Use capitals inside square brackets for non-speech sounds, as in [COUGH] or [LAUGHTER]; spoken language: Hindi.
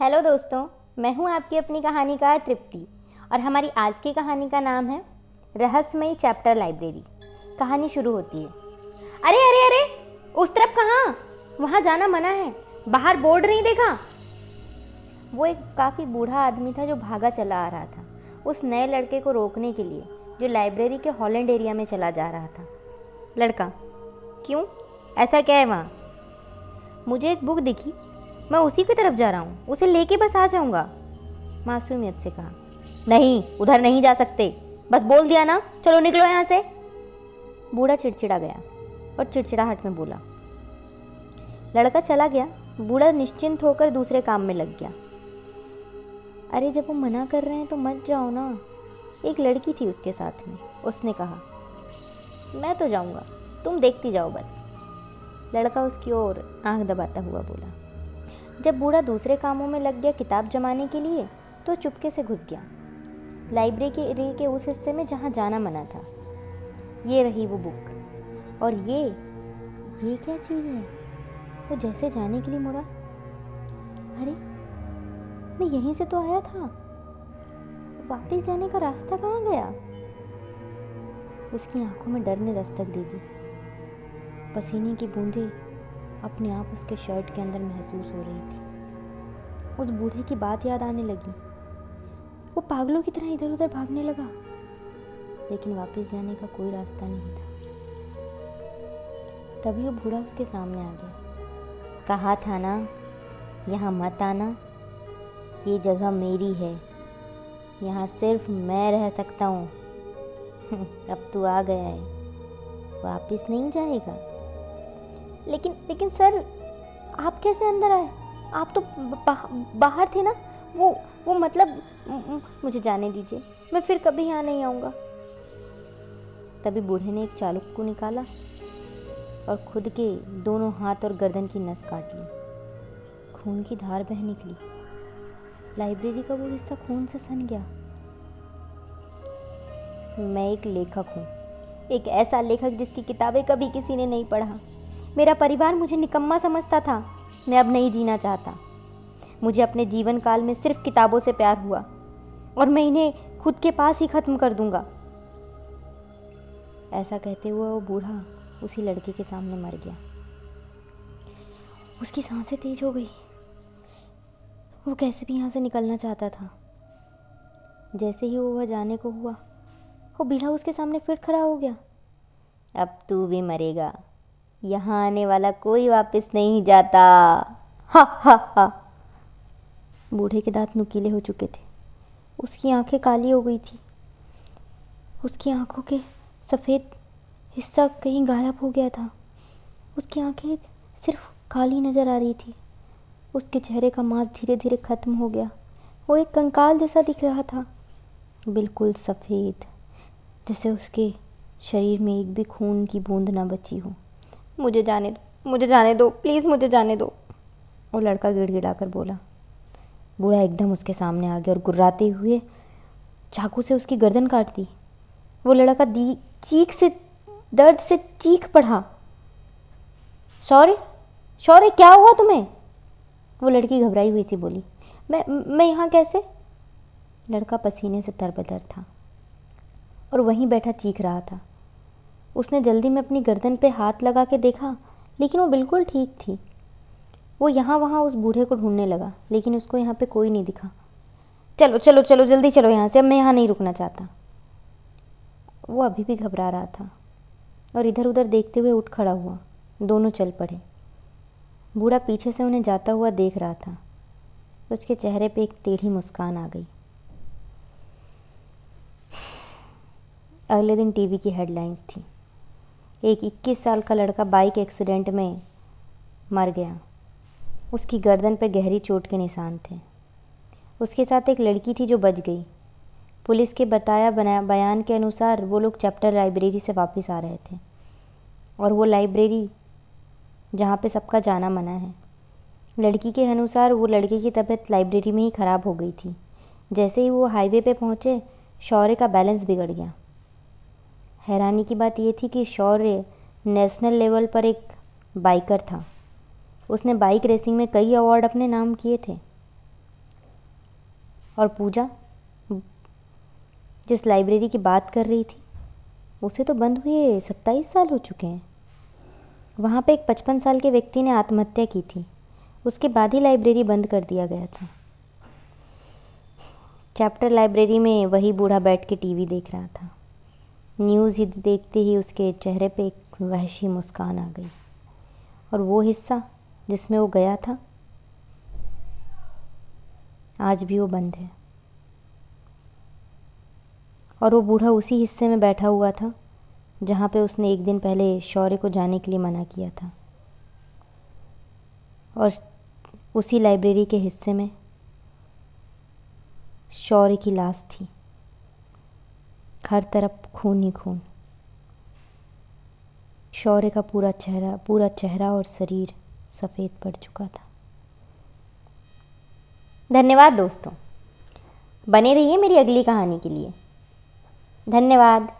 हेलो दोस्तों, मैं हूँ आपकी अपनी कहानीकार तृप्ति, और हमारी आज की कहानी का नाम है रहस्यमयी चैप्टर लाइब्रेरी। कहानी शुरू होती है। अरे अरे अरे, उस तरफ़ कहाँ? वहाँ जाना मना है। बाहर बोर्ड नहीं देखा? वो एक काफ़ी बूढ़ा आदमी था जो भागा चला आ रहा था, उस नए लड़के को रोकने के लिए, जो लाइब्रेरी के हॉलैंड एरिया में चला जा रहा था। लड़का, क्यों? ऐसा क्या है वहाँ? मुझे एक बुक दिखी। मैं उसी की तरफ़ जा रहा हूँ। उसे लेके बस आ जाऊँगा। मासूमियत से कहा, नहीं, उधर नहीं जा सकते। बस बोल दिया ना, चलो निकलो यहाँ से। बूढ़ा चिड़चिड़ा गया और चिड़चिड़ाहट में बोला, लड़का चला गया। बूढ़ा निश्चिंत होकर दूसरे काम में लग गया। अरे, जब वो मना कर रहे हैं तो मत जाओ ना। एक लड़की थी उसके साथ में। उसने कहा, मैं तो जाऊँगा। तुम देखती जाओ बस। लड़का उसकी ओर आँख दबाता हुआ बोला जब बूढ़ा दूसरे कामों में लग गया किताब जमाने के लिए तो चुपके से घुस गया। लाइब्रेरी के उस हिस्से में जहाँ जाना मना था। ये रही वो बुक। और ये ये क्या चीज़ है? वो जैसे जाने के लिए मुड़ा। अरे, मैं यहीं से तो आया था। वापस जाने का रास्ता कहाँ गया? उसकी आँखों में डर ने दस्तक दे दी। पसीने की बूंदें अपने आप उसके शर्ट के अंदर महसूस हो रही थी। उस बूढ़े की बात याद आने लगी। वो पागलों की तरह इधर उधर भागने लगा। लेकिन वापस जाने का कोई रास्ता नहीं था। तभी वो बूढ़ा उसके सामने आ गया। कहा था ना यहाँ मत आना। ये जगह मेरी है। यहाँ सिर्फ़ मैं रह सकता हूँ। [LAUGHS] अब तू आ गया है। वापस नहीं जाएगा? लेकिन लेकिन सर, आप कैसे अंदर आए? आप तो बाहर थे ना? वो वो मतलब मुझे जाने दीजिए। मैं फिर कभी यहाँ नहीं आऊँगा। तभी बूढ़े ने एक चालुक को निकाला और खुद के दोनों हाथ और गर्दन की नस काट ली। खून की धार बह निकली। लाइब्रेरी का वो हिस्सा खून से सन गया। मैं एक लेखक हूँ। एक ऐसा लेखक जिसकी किताबें कभी किसी ने नहीं पढ़ा। मेरा परिवार मुझे निकम्मा समझता था। मैं अब नहीं जीना चाहता। मुझे अपने जीवन काल में सिर्फ़ किताबों से प्यार हुआ और मैं इन्हें खुद के पास ही ख़त्म कर दूँगा। ऐसा कहते हुए वो बूढ़ा उसी लड़के के सामने मर गया। उसकी साँसें तेज हो गई। वो कैसे भी यहाँ से निकलना चाहता था। जैसे ही वो वह जाने को हुआ, वो बीढ़ा उसके सामने फिर खड़ा हो गया। अब तू भी मरेगा। यहाँ आने वाला कोई वापस नहीं जाता। हा हा हा। बूढ़े के दांत नुकीले हो चुके थे। उसकी आँखें काली हो गई थी। उसकी आँखों के सफ़ेद हिस्सा कहीं गायब हो गया था। उसकी आँखें सिर्फ़ काली नज़र आ रही थी। उसके चेहरे का मांस धीरे धीरे ख़त्म हो गया। वो एक कंकाल जैसा दिख रहा था। बिल्कुल सफ़ेद जैसे उसके शरीर में एक भी खून की बूंद ना बची हो। मुझे जाने दो, मुझे जाने दो प्लीज़ मुझे जाने दो। वो लड़का गिड़गिड़ा कर बोला, बूढ़ा एकदम उसके सामने आ गया और गुर्राते हुए चाकू से उसकी गर्दन काट दी वो लड़का दी, चीख से, दर्द से चीख पड़ा शौर्य शौर्य क्या हुआ तुम्हें? वो लड़की घबराई हुई थी बोली, मैं मैं यहाँ कैसे? लड़का पसीने से तरबतर था और वहीं बैठा चीख रहा था। उसने जल्दी में अपनी गर्दन पे हाथ लगा के देखा, लेकिन वो बिल्कुल ठीक थी। वो यहाँ वहाँ उस बूढ़े को ढूँढने लगा, लेकिन उसको यहाँ पे कोई नहीं दिखा। चलो चलो चलो, जल्दी चलो यहाँ से, अब मैं यहाँ नहीं रुकना चाहता। वो अभी भी घबरा रहा था और इधर उधर देखते हुए उठ खड़ा हुआ, दोनों चल पड़े। बूढ़ा पीछे से उन्हें जाता हुआ देख रहा था। उसके चेहरे पे एक टेढ़ी मुस्कान आ गई। अगले दिन टीवी की हेडलाइंस थी। एक 21 साल का लड़का बाइक एक्सीडेंट में मर गया। उसकी गर्दन पर गहरी चोट के निशान थे। उसके साथ एक लड़की थी जो बच गई। पुलिस के बताया बयान के अनुसार वो लोग चैप्टर लाइब्रेरी से वापस आ रहे थे। और वो लाइब्रेरी जहाँ पे सबका जाना मना है। लड़की के अनुसार वो लड़के की तबीयत लाइब्रेरी में ही ख़राब हो गई थी। जैसे ही वो हाईवे पे पहुँचे, शौर्य का बैलेंस बिगड़ गया। हैरानी की बात यह थी कि शौर्य नेशनल लेवल पर एक बाइकर था। उसने बाइक रेसिंग में कई अवार्ड अपने नाम किए थे। और पूजा, जिस लाइब्रेरी की बात कर रही थी, उसे तो बंद हुए सत्ताईस साल हो चुके हैं। वहाँ पे एक पचपन साल के व्यक्ति ने आत्महत्या की थी। उसके बाद ही लाइब्रेरी बंद कर दिया गया था। चैप्टर लाइब्रेरी में वही बूढ़ा बैठ के टीवी देख रहा था। न्यूज़ ही देखते ही उसके चेहरे पे एक वहशी मुस्कान आ गई। और वो हिस्सा जिसमें वो गया था, आज भी वो बंद है। और वो बूढ़ा उसी हिस्से में बैठा हुआ था, जहाँ पे उसने एक दिन पहले शौर्य को जाने के लिए मना किया था। और उसी लाइब्रेरी के हिस्से में शौर्य की लाश थी। हर तरफ़ खून ही खून। शौर्य का पूरा चेहरा पूरा चेहरा और शरीर सफ़ेद पड़ चुका था। धन्यवाद दोस्तों। बने रहिए मेरी अगली कहानी के लिए। धन्यवाद।